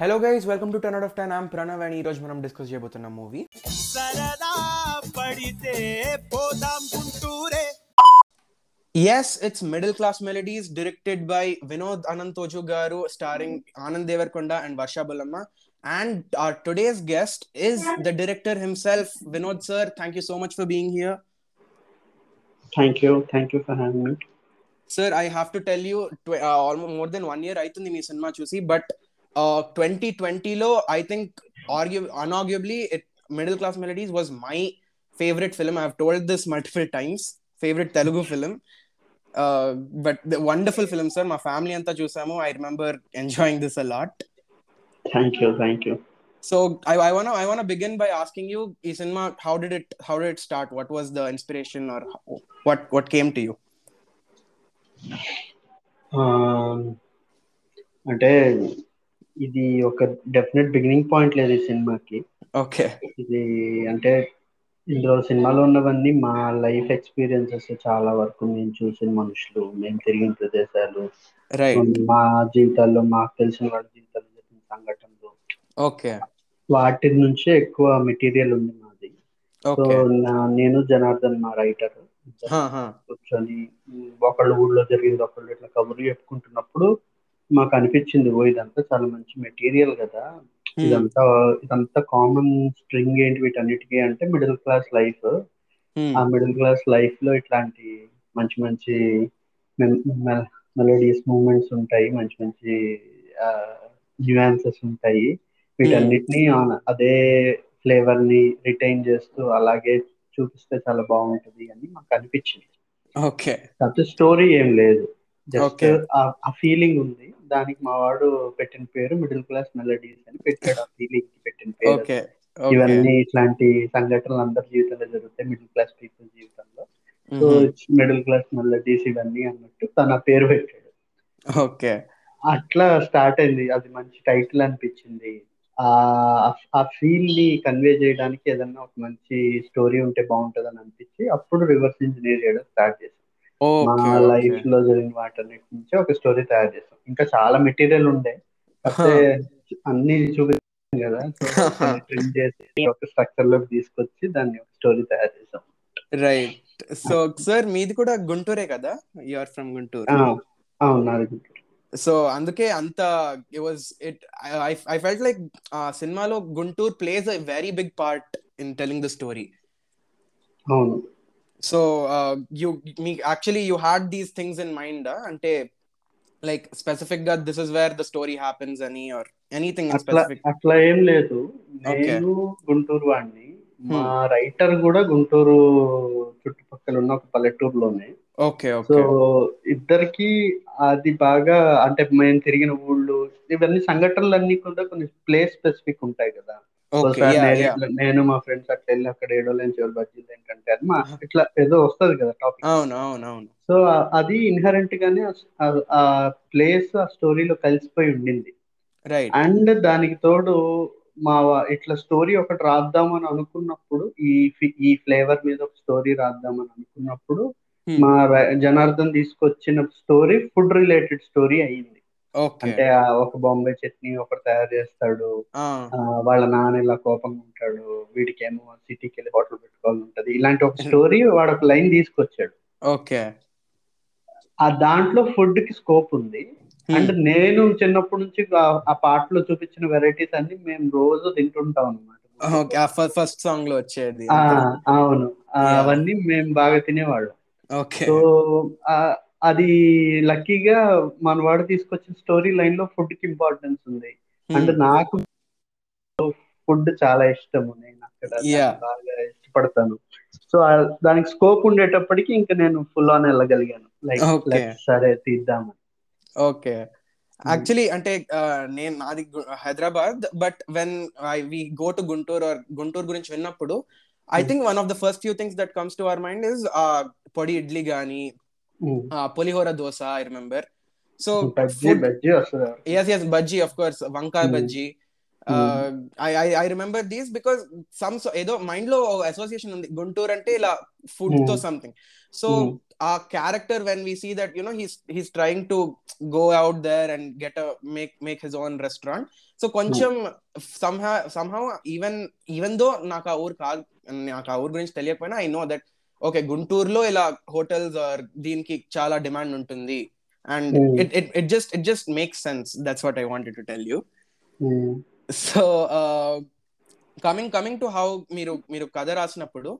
Hello guys welcome to ten out of ten I'm Pranav and ఈ రోజు మనం discuss చేయబోతున్న మూవీ సరదా పడితే పోదాం గుంటూరే yes it's middle class melodies directed by Vinod Anantoju garu starring Anand Deverakonda and Varsha Bollamma and our today's guest is the director himself vinod sir thank you so much for being here Thank you. Thank you for having me. sir i have to tell you tw- uh, almost more than one year అవుతుంది మీ cinema చూసి but twenty ట్వంటీలో I think argue unarguably it middle class melodies was my favourite film I have told this multiple times favourite Telugu film but wonderful film sir మా family అంతా చూసాము I remember enjoying this a lot Thank you. Thank you. So I I want I want begin by asking you ఈ cinema how did it how did it start what was the inspiration or what what came to you Um, అంటే ఇది ఒక definite beginning point లేదు ఈ సినిమాకి. Okay. ఇది అంటే ఇందులో సినిమాలో ఉన్నవన్నీ మా లైఫ్ ఎక్స్పీరియన్సెస్ చాలా వరకు మేము చూసిన మనుషులు మేము తిరిగిన ప్రదేశాలు. మా జీవితాల్లో మాకు తెలిసిన వాళ్ళ జీవితాల్లో జరిగిన సంఘటనలు. ఓకే. వాటి నుంచే ఎక్కువ మెటీరియల్ ఉంది మాది. సో నేను జనార్దన్ మా రైటర్ కూర్చొని ఒకళ్ళు ఊళ్ళో జరిగింది ఒకళ్ళు ఇట్లా కబుర్లు చెప్పుకుంటున్నప్పుడు మాకు అనిపించింది ఓ ఇదంతా చాలా మంచి మెటీరియల్ కదా. ఇదంతా ఇదంతా కామన్ స్ట్రింగ్ ఏంటి వీటన్నిటికీ అంటే మిడిల్ క్లాస్ లైఫ్ ఆ మిడిల్ క్లాస్ లైఫ్లో ఇట్లాంటి మంచి మంచి మెలోడియస్ మూమెంట్స్ ఉంటాయి మంచి మంచి న్యూయాన్సెస్ ఉంటాయి. వీటన్నిటిని అదే ఫ్లేవర్ని రిటైన్ చేస్తూ అలాగే చూపిస్తే చాలా బాగుంటది అని మాకు అనిపించింది. ఓకే. స్టోరీ ఏం లేదు. జస్ట్. ఆ ఫీలింగ్ ఉంది. దానికి మా వాడు పెట్టిన పేరు మిడిల్ క్లాస్ మెలడీస్ అని పెట్టాడు ఆ ఫీలింగ్ పెట్టిన పేరు ఇవన్నీ ఇట్లాంటి సంఘటనలు అందరి జీవితంలో జరుగుతాయి మిడిల్ క్లాస్ పీపుల్ జీవితంలో. సో మిడిల్ క్లాస్ మెలడీస్ ఇవన్నీ అన్నట్టు తన పేరు పెట్టాడు. ఓకే. అట్లా స్టార్ట్ అయింది. అది మంచి టైటిల్ అనిపించింది. ఆ ఆ ఫీల్ని కన్వే చేయడానికి ఏదన్నా ఒక మంచి స్టోరీ ఉంటే బాగుంటది అని అనిపించి అప్పుడు రివర్స్ ఇంజనీర్ చేయడం స్టార్ట్ చేసాం మా లైఫ్లో జరిగిన వాటన్నిటి నుంచి ఒక స్టోరీ తయారు చేసాం ఇంకా చాలా మెటీరియల్ ఉండే. అన్ని చూపించాం కదా. ప్రింట్ చేసి ఒక స్ట్రక్చర్లోకి తీసుకొచ్చి దాన్ని ఒక స్టోరీ తయారు చేసాం రైట్ సో సార్ మీది కూడా గుంటూరే కదా? You are from Guntur. ఆ, అవును నాది గుర్తు. సో అందుకే అంత it was it I felt like సినిమాలో Guntur place a very big part in telling the story అవును. So you me actually you had these things in mind అంటే like స్పెసిఫిక్గా this is where the story happens అని or anything అట్లా specific అట్లా ఏం లేదు. నేను గుంటూరు వాడిని. మా రైటర్ కూడా గుంటూరు చుట్టుపక్కల ఉన్న ఒక పల్లెటూరులోనే. ఓకే సో ఇద్దరికి అది బాగా అంటే మేము తిరిగిన ఊళ్ళు ఇవన్నీ సంఘటనలన్నీ కూడా కొన్ని ప్లేస్ స్పెసిఫిక్ ఉంటాయి కదా. నేను మా ఫ్రెండ్స్ అట్లా వెళ్ళి అక్కడ ఏడో లేని చివరి బజ్జీలు ఏంటంటే అది మా ఇట్లా ఏదో వస్తది కదా టాపిక్ అవును అవును అవును. సో అది ఇన్హరెంట్ గానే ఆ- ప్లేస్ ఆ స్టోరీలో కలిసిపోయి ఉండింది. రైట్ అండ్ దానికి తోడు మా ఇట్లా స్టోరీ ఒకటి రాద్దామని అనుకున్నప్పుడు ఈ ఈ ఫ్లేవర్ మీద ఒక స్టోరీ రాద్దామని అనుకున్నప్పుడు మా ర- జనార్దన్ తీసుకొచ్చిన స్టోరీ ఫుడ్ రిలేటెడ్ స్టోరీ అయ్యింది. ఓకే అంటే ఒక బొంబాయి చట్నీ ఒకటి తయారు చేస్తాడు. వాళ్ళ నాన్న ఇలా కోపంగా ఉంటాడు. వీడికి ఏమో సిటీకి వెళ్ళి హోటల్ పెట్టుకోవాలని ఉంటది. ఇలాంటి ఒక స్టోరీ వాడు ఒక లైన్ తీసుకొచ్చాడు. ఓకే. ఆ దాంట్లో ఫుడ్కి స్కోప్ ఉంది. అండ్ నేను చిన్నప్పటి నుంచి ఆ- పాటలో చూపించిన వెరైటీస్ అన్ని మేము రోజు తింటుంటాం అనమాట ఫస్ట్ సాంగ్లో వచ్చేది అవును. అవన్నీ మేము బాగా తినేవాళ్ళం. ఓకే. సో అది లక్కీగా మన వాడు తీసుకొచ్చిన స్టోరీ లైన్లో ఫుడ్కి ఇంపార్టెన్స్ ఉంది. అండ్ నాకు ఫుడ్ చాలా ఇష్టము. నేను అక్కడ. బాగా ఇష్టపడతాను. సో దానికి స్కోప్ ఉండేటప్పటికి ఇంకా నేను ఫుల్ ఆన్ వెళ్ళగలిగాను. లైక్. సరే తీద్దాము ఓకే యాక్చువల్లీ అంటే నేను నాది Hyderabad but when we go to Guntur or Guntur గురించి విన్నప్పుడు I think one of the first few things that comes to our mind is podi idli um. Pulihora dosa I remember. So bajji bajji of course vankai Hmm. bhaji uh, I, I I remember these because some so- ఏదో మైండ్లో association ఉంది. గుంటూరు అంటే ఇలా ఫుడ్తో. Something so. ఆ character when we see that you know he's trying to go out there and get make make his own restaurant so కొంచెం somehow even even though నాకు ఆ ఊరు కాదు నాకు ఆ ఊరు గురించి తెలియకపోయినా ఐ నో దట్ ఓకే గుంటూరులో ఇలా హోటల్స్ ఆర్ దీనికి చాలా డిమాండ్ ఉంటుంది. And it it it just it just makes sense that's what I wanted to tell you so coming coming to how మీరు మీరు కథ రాసినప్పుడు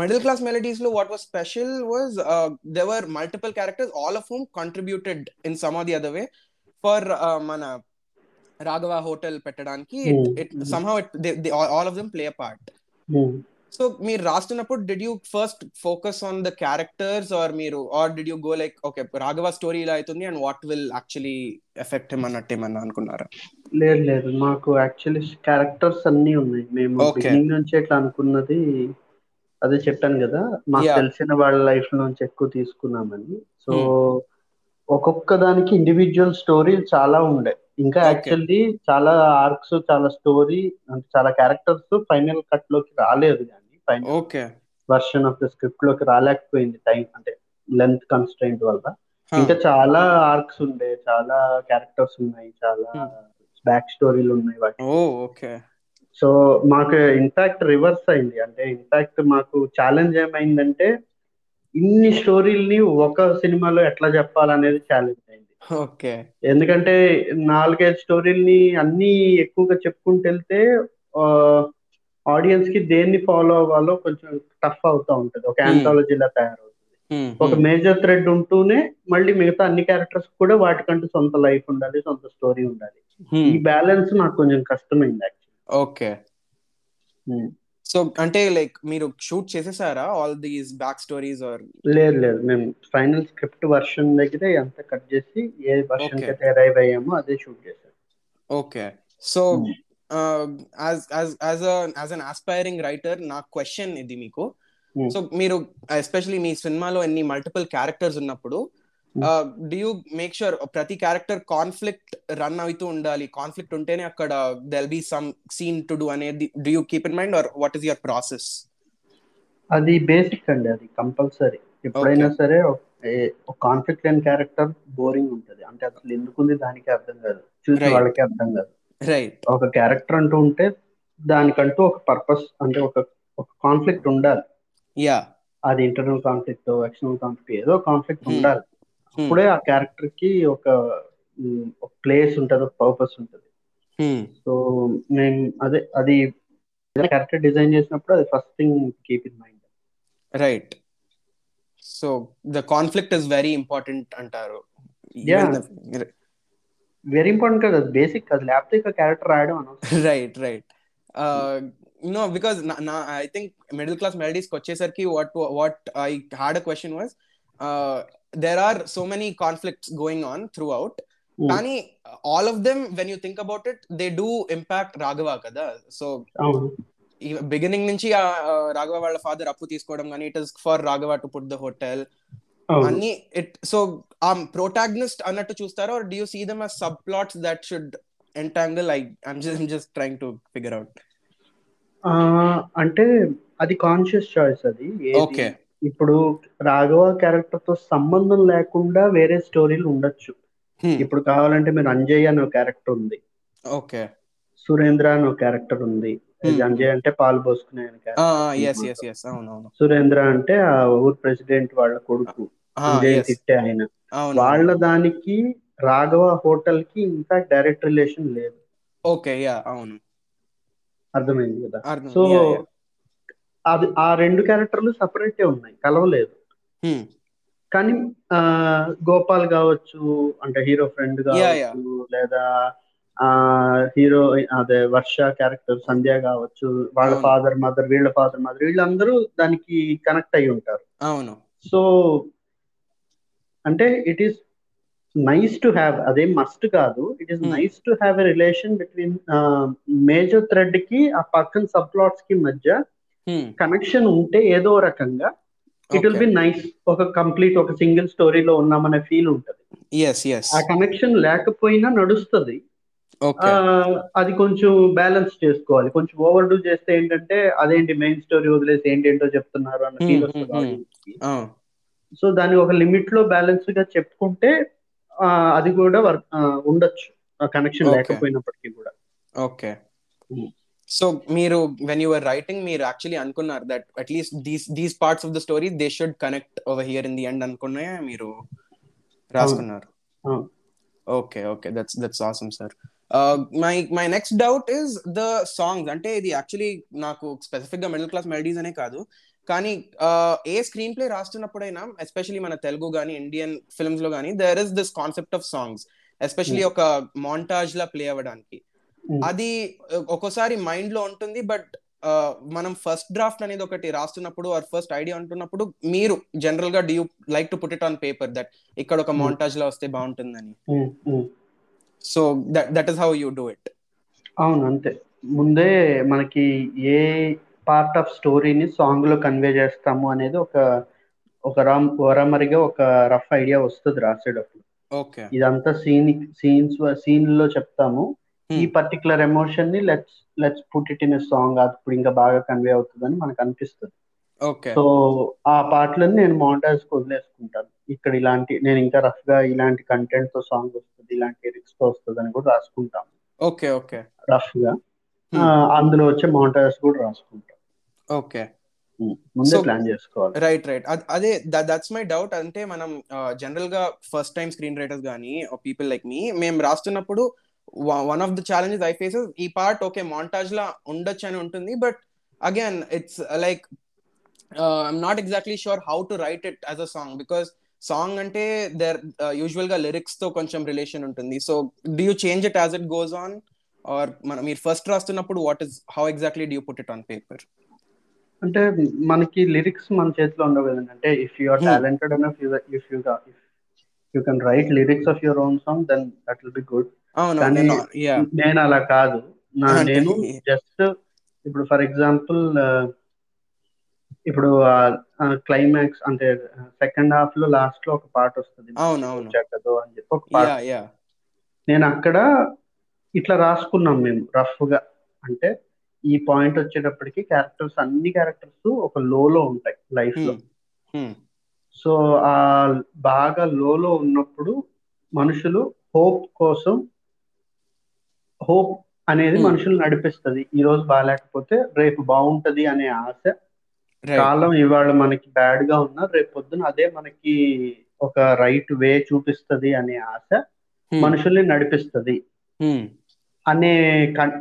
middle class మెలడీస్లో what was special was there were multiple characters all of whom contributed in some of the other way for మన Raghava hotel పెట్టడానికి. It somehow it all of them play part so మీరు రాస్తున్నప్పుడు did you first focus on the characters or మీరు or did you go like okay Raghava story ఇలా అవుతుంది and what will actually effect అన్నట్టు ఏమన్నా అనుకున్నారా? లేదు లేదు. మాకు యాక్చువల్లీ క్యారెక్టర్స్ అన్ని ఉన్నాయి. మేము బిగినింగ్ నుంచి ఎట్లా అనుకున్నది అదే చెప్పాను కదా. మాకు తెలిసిన వాళ్ళ లైఫ్ నుంచి ఎక్కువ తీసుకున్నామని. సో ఒక్కొక్క దానికి ఇండివిజువల్ స్టోరీ చాలా ఉండే. ఇంకా యాక్చువల్లీ చాలా ఆర్క్స్ చాలా స్టోరీ అంటే చాలా క్యారెక్టర్స్ ఫైనల్ కట్లోకి రాలేదు ఓకే వర్షన్ ఆఫ్ ద స్క్రిప్ట్లోకి రాలేకపోయింది టైం అంటే లెంత్ కన్స్టెంట్ వల్ల. ఇంకా చాలా ఆర్క్స్ ఉండే చాలా క్యారెక్టర్స్ ఉన్నాయి చాలా బ్యాక్ స్టోరీలు ఉన్నాయి వాటి ఓకే సో మాకు ఇన్ఫాక్ట్ రివర్స్ అయింది. అంటే ఇన్ఫాక్ట్ మాకు ఛాలెంజ్ ఏమైందంటే ఇన్ని స్టోరీల్ని ఒక సినిమాలో ఎట్లా చెప్పాలనేది ఛాలెంజ్ అయింది. ఓకే ఎందుకంటే నాలుగైదు స్టోరీల్ని అన్ని ఎక్కువగా చెప్పుకుంటూ వెళ్తే ఆడియన్స్కి దేన్ని ఫాలో అవ్వాలో కొంచెం టఫ్ అవుతా ఉంటది. ఒక యాంథాలజీలా తయారవుతుంది. ఒక మేజర్ థ్రెడ్ ఉంటూనే మళ్ళీ మిగతా అన్ని క్యారెక్టర్స్ కూడా వాటికంటూ సొంత లైఫ్ ఉండాలి సొంత స్టోరీ ఉండాలి. ఈ బ్యాలెన్స్ నాకు కొంచెం కష్టమైంది ఓకే సో అంటే లైక్ మీరు shoot చేసేసారా all these back stories or లేదు లేదు. మేము ఫైనల్ స్క్రిప్ట్ వర్షన్ దగ్గర అంతా కట్ చేసి ఏ వర్షన్ అయితే అరైవ్ అయ్యామో అదే షూట్ చేసాం. Okay so as an aspiring writer నా క్వశ్చన్ ఇది మీకు. సో మీరు ఎస్పెషలీ మీ సినిమాలో ఎన్ని మల్టిపుల్ క్యారెక్టర్స్ ఉన్నప్పుడు డి యూ మేక్ షూర్ ప్రతి క్యారెక్టర్ కాన్ఫ్లిక్ట్ రన్ అవుతూ ఉండాలి? కాన్ఫ్లిక్ట్ ఉంటేనే అక్కడ there'll be some scene to do అనేది do you keep in mind or what is your process అది బేసిక్ అండి అది కంపల్సరీ ఎప్పుడైనా సరే కాన్ఫ్లిక్ట్ లేని క్యారెక్టర్ బోరింగ్ ఉంటది. అంటే అసలు ఎందుకుంది దానికి అర్థం కాదు. చూసి వాళ్ళకి అర్థం కాదు. రైట్ ఒక క్యారెక్టర్ అంటూ ఉంటే దానికంటూ ఒక పర్పస్ అంటే ఒక ఒక కాన్ఫ్లిక్ట్ ఉండాలి. యా అది ఇంటర్నల్ కాన్ఫ్లిక్ట్ ఎక్స్టర్నల్ కాన్ఫ్లిక్ట్ ఏదో కాన్ఫ్లిక్ట్ ఉండాలి. అప్పుడే ఆ క్యారెక్టర్కి ఒక ప్లేస్ ఉంటది ఒక పర్పస్ ఉంటది. సో మేము అదే అది క్యారెక్టర్ డిజైన్ చేసినప్పుడు అది first thing keep in mind right so the conflict is very important అంటారు. వెరీ ఇంపార్టెంట్ కదా బేసిక్ అది లేకపోతే ఇక క్యారెక్టర్ రాయడం రైట్ రైట్ నో బికాస్ నా ఐ థింక్ మిడిల్ క్లాస్ మెలడీస్కి వచ్చేసరికి what what I had a question was there are so many conflicts going on throughout కానీ all of them when you think about it they do impact Raghava కదా. So beginning నుంచి రాఘవ వాళ్ళ father అప్పు తీసుకోవడం కానీ it is for Raghava to put the hotel అన్ని it so ఆ protagonist అన్నట్టు చూస్తారా? Or do you see them sub plots that should entangle I I'm just trying to figure out అంటే అది కాన్షియస్ చాయిస్ అది. ఓకే. ఇప్పుడు రాఘవ క్యారెక్టర్తో సంబంధం లేకుండా వేరే స్టోరీలు ఉండొచ్చు. ఇప్పుడు కావాలంటే మీరు అంజయ్ అనే క్యారెక్టర్ ఉంది. ఓకే. సురేంద్ర అనే క్యారెక్టర్ ఉంది. అంజయ్ అంటే పాలు పోసుకునే సురేంద్ర అంటే ఆ ఊరు ప్రెసిడెంట్ వాళ్ళ కొడుకు. తిట్టే ఆయన. వాళ్ళ దానికి రాఘవ హోటల్కి ఇన్ఫాక్ట్ డైరెక్ట్ రిలేషన్ లేదు. ఓకే యా అవును. అర్థమైంది కదా? సో అది ఆ రెండు క్యారెక్టర్లు సపరేటే ఉన్నాయి కలవలేదు. కానీ గోపాల్ కావచ్చు అంటే హీరో ఫ్రెండ్ కావచ్చు లేదా ఆ హీరో అదే వర్ష క్యారెక్టర్ సంధ్య కావచ్చు వాళ్ళ ఫాదర్ మదర్ వీళ్ళ ఫాదర్ మదర్ వీళ్ళందరూ దానికి కనెక్ట్ అయి ఉంటారు. అవును. సో అంటే it is nice to have అదేం మస్ట్ కాదు. It is nice to have a relation between major థ్రెడ్కి ఆ పక్కన సబ్ ప్లాట్స్కి మధ్య కనెక్షన్ ఉంటే ఏదో రకంగా ఇట్ విల్ బి నైస్ ఒక కంప్లీట్ ఒక సింగిల్ స్టోరీలో ఉన్నామనే ఫీల్ ఉంటది. ఆ కనెక్షన్ లేకపోయినా నడుస్తుంది. అది కొంచెం బ్యాలెన్స్ చేసుకోవాలి. కొంచెం ఓవర్ డూ చేస్తే ఏంటంటే అదేంటి మెయిన్ స్టోరీ వదిలేసి ఏంటేంటో చెప్తున్నారు అన్న ఫీల్ వస్తుంది సో దాన్ని ఒక లిమిట్లో బ్యాలెన్స్గా చెప్పుకుంటే అది కూడా వర్క్ ఉండొచ్చు. కనెక్షన్. లేకపోయినప్పటికీ కూడా. ఓకే. సో మీరు వెన్ యువర్ రైటింగ్ మీరు యాక్చువల్లీ అనుకున్నారు that at least these these parts of the story they should connect over here in the end అనుకునే మీరు రాసుకున్నారు. Okay okay. That's that's awesome sir my my next doubt is the songs అంటే ఇది actually నాకు స్పెసిఫిక్గా middle class melodies అనే కాదు. కానీ ఏ స్క్రీన్ ప్లే రాస్తున్నప్పుడైనా ఎస్పెషలీ మన తెలుగు కానీ ఇండియన్ ఫిల్మ్స్లో కానీ there is this concept of songs especially ఒక మాంటాజ్ లా ప్లే అవ్వడానికి Hmm. అది ఒక్కోసారి మైండ్లో ఉంటుంది బట్ మనం ఫస్ట్ డ్రాఫ్ట్ అనేది ఒకటి రాస్తున్నప్పుడు ఆర్ ఫస్ట్ ఐడియా ఉంటున్నప్పుడు మీరు జనరల్గా do you like to put it on paper that ఇక్కడ ఒక Hmm. మాంటాజ్ లా వస్తే బాగుంటుందని. So that that is how you do it అవును అంతే ముందే మనకి ఏ పార్ట్ ఆఫ్ స్టోరీని సాంగ్లో కన్వే చేస్తాము అనేది ఒక ఒక రామ్ వరమరిగా ఒక రఫ్ ఐడియా వస్తుంది రాసేటప్పుడు. ఓకే. ఇదంతా సీన్ సీన్స్ సీన్లో చెప్తాము. ఈ particular ఎమోషన్ని let's let's put it in song అప్పుడు ఇంకా బాగా కన్వే అవుతుందని మనకు అనిపిస్తుంది. ఓకే. సో ఆ పాటలను నేను మౌంటాజ్ వదిలేసుకుంటాను. ఇక్కడ ఇలాంటి నేను ఇంకా రఫ్గా ఇలాంటి కంటెంట్తో సాంగ్ వస్తుంది ఇలాంటి లిరిక్స్తో వస్తుంది అని కూడా రాసుకుంటాం ఓకే ఓకే. రఫ్గా. అందులో వచ్చే మౌంటాజ్ కూడా రాసుకుంటాం. ఓకే ఉమ్, ముందే ప్లాన్ చేసుకోవాలి. రైట్ రైట్ అదే దట్స్ మై డౌట్ అంటే మనం జనరల్గా ఫస్ట్ టైం స్క్రీన్ రైటర్స్ కానీ పీపుల్ లైక్ మీ మేము రాస్తున్నప్పుడు one of the challenges I faces ఈ పార్ట్ ఓకే మాంటాజ్ లా ఉండొచ్చు అని ఉంటుంది but again it's like I'm not exactly sure how to write it as a song because song అంటే there యూజువల్గా లిరిక్స్తో కొంచెం రిలేషన్ ఉంటుంది. So do you change it as it goes on or మన మీరు ఫస్ట్ రాస్తున్నప్పుడు what is how exactly do put it on paper అంటే మనకి లిరిక్స్ మన చేతిలో ఉండవు కదండి. అంటే if you are. Talented enough if you you can write lyrics of your own song then that will be good అవును కానీ నేను అలా కాదు. నా నేను జస్ట్ ఇప్పుడు ఫర్ ఎగ్జాంపుల్ ఇప్పుడు క్లైమాక్స్ అంటే సెకండ్ హాఫ్లో లాస్ట్లో ఒక పాట వస్తుంది. అని చెప్పి ఒక పాట. నేను అక్కడ ఇట్లా రాసుకున్నాం మేము రఫ్గా అంటే ఈ పాయింట్ వచ్చేటప్పటికి క్యారెక్టర్స్ అన్ని క్యారెక్టర్స్ ఒక లోలో ఉంటాయి లైఫ్లో సో ఆ బాగా లోలో ఉన్నప్పుడు మనుషులు హోప్ కోసం హోప్ అనేది. మనుషులు నడిపిస్తుంది. ఈ రోజు బాగాలేకపోతే రేపు బాగుంటది అనే ఆశ. కాలం ఇవాళ మనకి బ్యాడ్గా ఉన్నా రేపు పొద్దున అదే మనకి ఒక రైట్ వే చూపిస్తది అనే ఆశ మనుషుల్ని నడిపిస్తది. అనే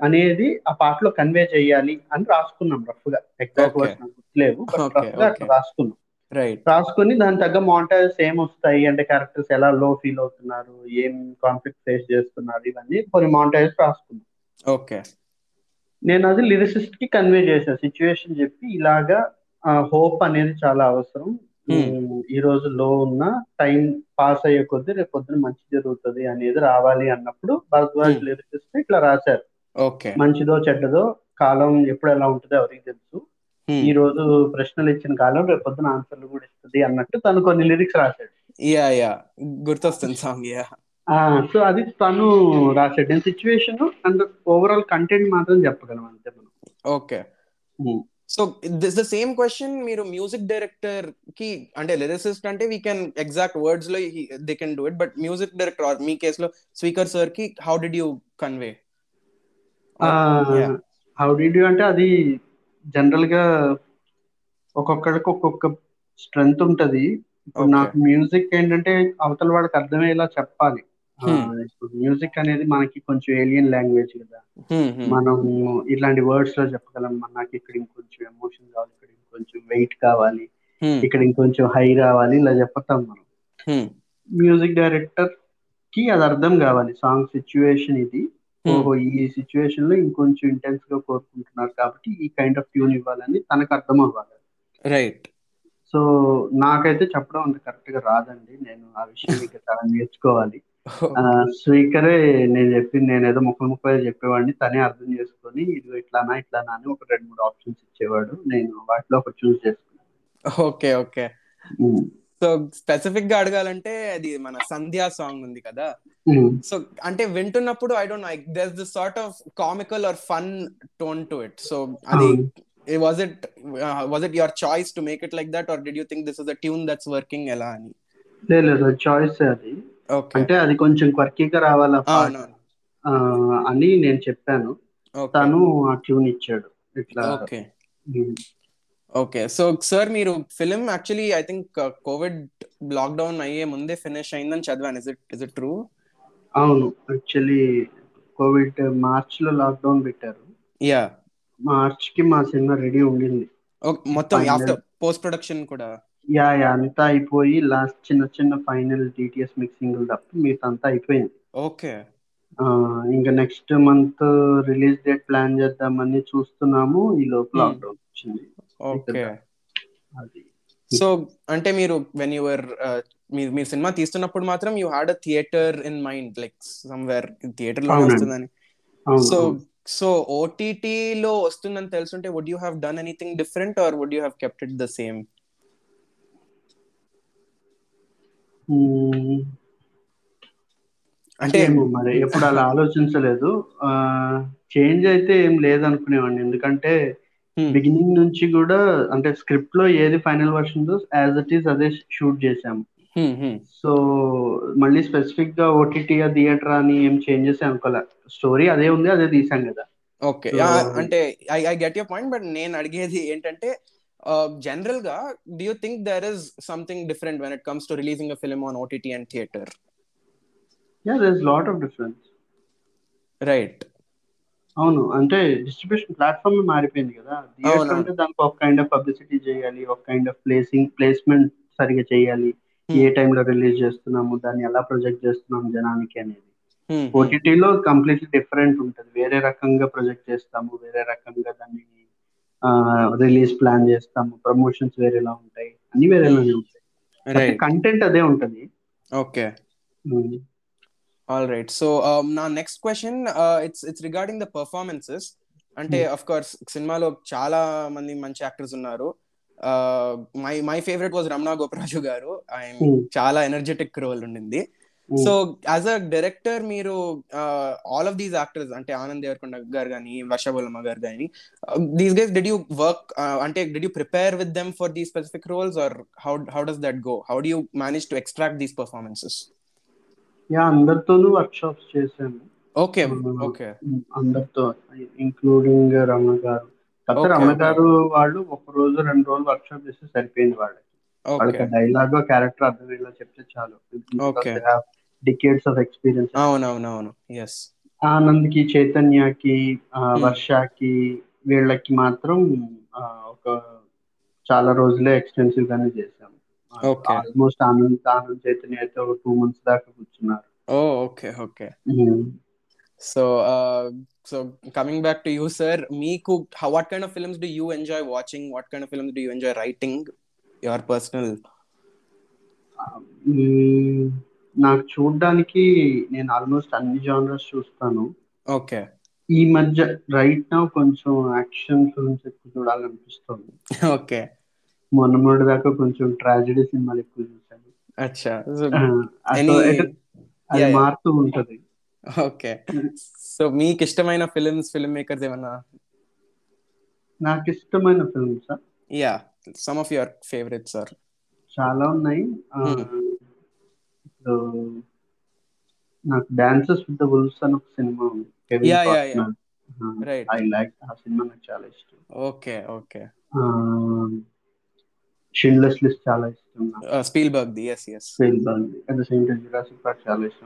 అనేది ఆ పాటలో కన్వే చేయాలి అని రాసుకున్నాం రఫ్గా ఎగ్జాక్ట్. వర్డ్స్ నాకు గుర్తులేవు rough గా అట్లా. రాసుకున్నాం. రైట్ రాసుకుని దాని తగ్గ మాంటేజ్ ఏం వస్తాయి అంటే క్యారెక్టర్స్ ఎలా లో ఫీల్ అవుతున్నారు ఏం కాన్ఫ్లిక్ట్ ఫేస్ చేస్తున్నారు ఇవన్నీ కొన్ని మాంటేజ్ రాసుకున్నాం. ఓకే నేను అది లిరిసిస్ట్కి కన్వే చేసా సిచ్యువేషన్ చెప్పి ఇలాగా హోప్ అనేది చాలా అవసరం. ఈ రోజు లో ఉన్న టైం పాస్ అయ్యే కొద్దీ రేపు పొద్దున మంచి జరుగుతుంది అనేది రావాలి అన్నప్పుడు భరద్వాజ్. లిరిసిస్ట్ ఇట్లా రాశారు. మంచిదో చెడ్డదో కాలం ఎప్పుడు ఎలా ఉంటుందో ఎవరికి తెలుసు. ఈ రోజు ప్రశ్నలు ఇచ్చిన కాలం రేపు పొద్దున ఆన్సర్లు కూడా ఇస్తుంది అన్నట్టు తను కొన్ని లిరిక్స్ రాశాడు. Yeah yeah. గుర్తొస్తుంది సాంగ్ యా సో అది తను రాశాడు. నేను సిచ్యువేషన్ అండ్ ఓవరాల్ కంటెంట్ మాత్రం చెప్పగలం అంతే మనం. Okay. So this the same question మీరు మ్యూజిక్ డైరెక్టర్కి అంటే లిరిసిస్ట్ అంటే we can exact వర్డ్స్లో they can do it but music director or మీ కేసులో స్పీకర్ సార్కి how did you convey. How did you అంటే అది జనరల్గా ఒక్కొక్కడికి ఒక్కొక్క స్ట్రెంగ్త్ ఉంటది. నాకు మ్యూజిక్ ఏంటంటే అవతల వాడికి అర్థమయ్యేలా చెప్పాలి మ్యూజిక్ అనేది మనకి కొంచెం ఏలియన్ లాంగ్వేజ్ కదా. మనం ఇట్లాంటి వర్డ్స్లో చెప్పగలం. నాకు ఇక్కడ ఇంకొంచెం ఎమోషన్ కావాలి ఇక్కడ ఇంకొంచెం వెయిట్ కావాలి ఇక్కడ ఇంకొంచెం హై రావాలి ఇలా చెప్తాం మనం. మ్యూజిక్ డైరెక్టర్కి అది అర్థం కావాలి. సాంగ్ సిచ్యువేషన్ ఇది. ఓహో ఈ సిచ్యువేషన్లో ఇంకొంచెం ఇంటెన్స్గా కోరుకుంటున్నారు కాబట్టి ఈ కైండ్ ఆఫ్ ట్యూన్ ఇవ్వాలని తనకు అర్థం అవ్వాలి రైట్ సో నాకైతే చెప్పడం అంత కరెక్ట్గా రాదండి. నేను ఆ విషయం ఇంకా చాలా నేర్చుకోవాలి. స్పీకరే నేను చెప్పింది నేను ఏదో ముక్కలు ముక్కలు చెప్పేవాడిని తనే అర్థం చేసుకొని ఇది ఇట్లానా ఇట్లానా అని ఒక రెండు మూడు ఆప్షన్స్ ఇచ్చేవాడు. నేను వాటిలో ఒక చూస్ చేసుకున్నాను ఓకే ఓకే. సో స్పెసిఫిక్గా అడగాలంటే అది మన సంధ్యా సాంగ్ ఉంది కదా. సో అంటే వింటున్నప్పుడు I don't know there this sort of comical or fun tone to it. So అది. Was it was it your choice to make it like that or did you think this is a tune that's working ఎలా అని? లేదు లేదు choice అది. అంటే అది కొంచెం క్వర్కీగా రావాలా అని నేను చెప్పాను. తను ఆ ట్యూన్ ఇచ్చాడు. ఇట్లా. ఓకే. ఓకే. సో సార్ మీరు film actually I think Covid lockdown అయ్యే ముందే ఫినిష్ అయిందని చదివాను. Is it is it true అవును. యాక్చువల్లీ కోవిడ్ మార్చ్లో లాక్డౌన్ పెట్టారు. యా మార్చ్కి మా సినిమా రెడీ ఉండింది. మొత్తం. ఆఫ్టర్ పోస్ట్ ప్రొడక్షన్ కూడా? యా యా అంతా అయిపోయి లాస్ట్ చిన్న చిన్న ఫైనల్ డిటిఎస్ మిక్సింగ్ తప్ప మిగతా అంతా అయిపోయింది. ఓకే. ఇంకా next month release date plan చేద్దామని చూస్తున్నాము. ఈ లోపు Hmm. లాక్డౌన్ వచ్చింది. ఓకే. అది. సో అంటే మీరు వెన్ యువర్ మీరు మీరు సినిమా తీస్తున్నప్పుడు మాత్రం you had a theatre in mind like somewhere థియేటర్లో. వస్తుందని. సో. సో ఓటీటీ లో వస్తుందని తెలుసుంటే would you have done anything different or would you have kept it the same అంటే ఏమో మరి ఎప్పుడు అలా ఆలోచించలేదు. చేంజ్ అయితే ఏం లేదనుకునేవాడిని. ఎందుకంటే Hmm. బిగినింగ్ నుంచి కూడా అంటే స్క్రిప్ట్లో ఏది final version as it is అదే షూట్ చేసాము Hmm, hmm. సో మళ్ళీ స్పెసిఫిక్గా ఓటీటీ థియేటర్ అని ఏం చేంజెస్ అనుకోలే. స్టోరీ అదే ఉంది అదే తీసాం కదా. ఓకే అంటే I I get your point but నేను అడిగేది ఏంటంటే జనరల్గా do you think there is something different when it comes to releasing a film on OTT and theatre yeah there lot of difference right అవును. అంటే distribution platform మారిపోయింది కదా. Theatre. అంటే దానికి ఒక కైండ్ ఆఫ్ పబ్లిసిటీ చేయాలి ఒక కైండ్ ఆఫ్ ప్లేసింగ్ ప్లేస్మెంట్ సరిగా చేయాలి. ఏ టైంలో రిలీజ్ చేస్తున్నాము దాన్ని ఎలా ప్రొజెక్ట్ చేస్తున్నాము జనానికి అనేది. ఓటీటీలో కంప్లీట్లీ డిఫరెంట్ ఉంటుంది. వేరే రకంగా ప్రొజెక్ట్ చేస్తాము వేరే రకంగా దాన్ని రిలీజ్ ప్లాన్ చేస్తాము ప్రమోషన్స్ వేరేలా ఉంటాయి అన్ని వేరేలానే ఉంటాయి. రైట్ కంటెంట్ అదే ఉంటది. ఓకే. ఆల్ రైట్ సో నా next question it's it's regarding the performances అంటే అఫ్ కోర్స్ సినిమాలో చాలా మంది మంచి యాక్టర్స్ ఉన్నారు. My my favourite was Ramana Goparaju garu. ఆయన Hmm. చాలా ఎనర్జెటిక్ రోల్ ఉండింది. Hmm. So as a director మీరు ఆల్ ఆఫ్ దీస్ యాక్టర్స్ అంటే ఆనంద్ దేవరకొండ గారు కానీ వర్షబోలమ్మ గారు కానీ these guys did you work అంటే did you prepare with them for the specific roles or how how does that go how do you manage to extract these performances yeah అందరితోనూ workshops చేశాము okay. Okay అందరితో including Ramana garu. Ramana. గారు వాళ్ళు ఒక రోజు రెండు రోజులు వర్క్ షాప్ చేస్తే సరిపోయింది వాళ్ళకి. డైలాగ్ క్యారెక్టర్ అర్థమయ్యేలా చెప్తే చాలు. డికేట్స్ ఆఫ్ ఎక్స్పీరియన్స్ అవునవునవును. ఎస్ ఆనంద్కి చైతన్యకి Hmm. వర్షకి వీళ్ళకి మాత్రం ఒక చాలా రోజులే ఎక్స్టెన్సివ్ గానే Okay. ఆల్మోస్ట్ ఆనంద్ ఆనంద్ చైతన్య అయితే ఒక టూ మంత్స్ దాకా కూర్చున్నారు. ఓ okay okay so so coming back to you sir మీకు what kind of films do you enjoy watching what kind of films do you enjoy writing your personal. నాకు చూడడానికి నేను almost అన్ని genres చూస్తాను. Okay. ఈ మధ్య రైట్ నా కొంచెం యాక్షన్ ఫిల్మ్స్ ఎక్కువ చూడాలనిపిస్తుంది. ఓకే. మొన్న మొన్నటి దాకా కొంచెం ట్రాజడీ సినిమాలు ఎక్కువ చూసాను అచ్చా. అది. మారుతూ ఉంటది. ఓకే. సో మీకు ఇష్టమైన ఫిల్మ్స్ ఫిల్మ్ మేకర్స్ ఏమన్నా? నాకు ఇష్టమైన films yeah some of your favourites are చాలా ఉన్నాయి. ఇప్పుడు నాకు డాన్సెస్ విత్ ద వుల్స్ అని ఒక సినిమా ఉంది. ఐ లైక్ ఆ సినిమా నాకు చాలా ఇష్టం. ఓకే ఓకే షిండ్లెస్ లిస్ట్ చాలా ఇష్టం నాకు. స్పీల్ బర్గ్ ది ఎస్ ఎస్ ఫెయిల్ బాగుంది at the same time Jurassic Park చాలా ఇష్టం.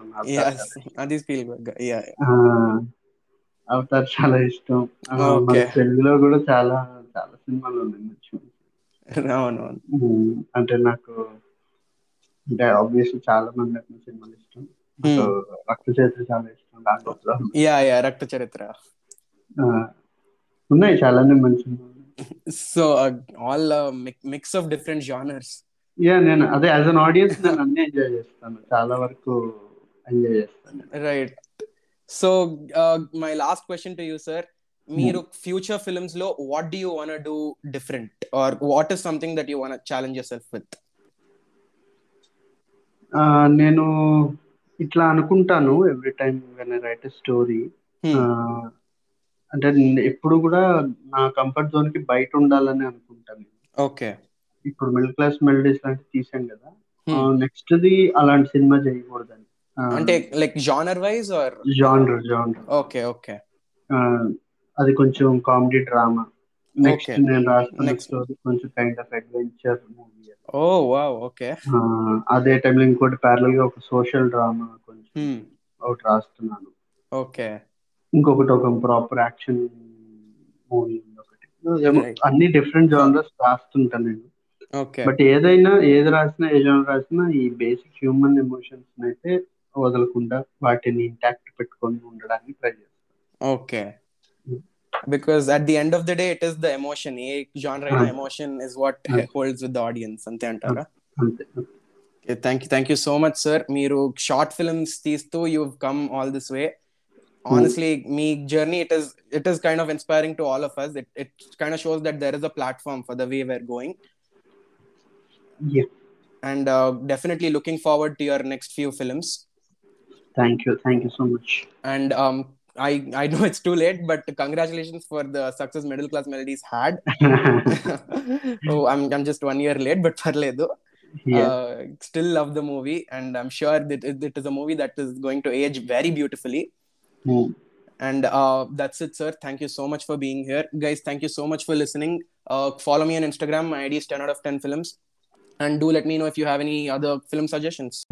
అది స్పీల్ బర్గ్ యా అవతార్ చాలా ఇష్టం. మన. తెలుగులో కూడా చాలా చాలా సినిమాలు ఉన్నాయి. అవునవును. అంటే నాకు అంటే ఆబ్వియస్లీ చాలా మంది సినిమాలు ఇష్టం. నాకు రక్త చేతులు చాలా ఇష్టం దాంట్లో యా యా రక్త చరిత్ర. ఉన్నాయి చాలానే మంచి so all mix of different genres yeah నేను అదే యాజ్ అన్ ఆడియన్స్ నేను అన్ని ఎంజాయ్ చేస్తాను. చాలా వరకు ఎంజాయ్ చేస్తాను right so my last question to you sir మీరు future ఫిల్మ్స్లో what do you want do different or what is something that you want challenge self with నేను ఇట్లా అనుకుంటాను every time when I write story అంటే ఎప్పుడు కూడా నా comfort జోన్కి బయట ఉండాలని అనుకుంటాను ఓకే. ఇప్పుడు మిడిల్ క్లాస్ మెలడీస్ లాంటివి తీసాం కదా. Hmm. నెక్స్ట్ ది అలాంటి సినిమా చేయకూడదని. అంటే like genre wise or genre genre okay okay. అది కొంచెం కామెడీ డ్రామా నెక్స్ట్. నేను రాస్తున్న. స్టోరీ కొంచెం kind of adventure movie oh wow okay అదే టైంలో ఇంకోటి ప్యారల్గా ఒక సోషల్ డ్రామా కొంచెం ఒకటి రాస్తున్నాను. ఓకే ఇంకొకటి ఒక ప్రాపర్ యాక్షన్ మూవీ ఒకటి. అన్ని డిఫరెంట్ జానర్స్ రాస్తుంటాను నేను. ఓకే బట్ ఏదైనా ఏది రాసినా ఏ జానర్ రాసినా ఈ బేసిక్ హ్యూమన్ ఎమోషన్స్ అయితే వదలకుండా వాటిని ఇంటాక్ట్ పెట్టుకొని ఉండడానికి ట్రై చేస్తాను okay because at the end of the day it is the emotion A genre అయిన Ah. Emotion is what Ah. Holds with the audience అంతే అంటారా అంతే thank you thank you so much sir మీరు short films తీస్తూ you come all this way honestly me journey it is it is kind of inspiring to all of us it, it kind of shows that there is a platform for the way we're going Yeah. and uh, definitely looking forward to your next few films thank you thank you so much and um i i know it's too late but congratulations for the success middle class melodies had. Oh i'm i'm just one year late but parledu. Uh, still love the movie and i'm sure that it, it is a movie that is going to age very beautifully. And uh, that's it sir. Thank you so much for being here. Guys thank you so much for listening. Uh, follow me on instagram. My id is 10 out of 10 films. And do let me know if you have any other film suggestions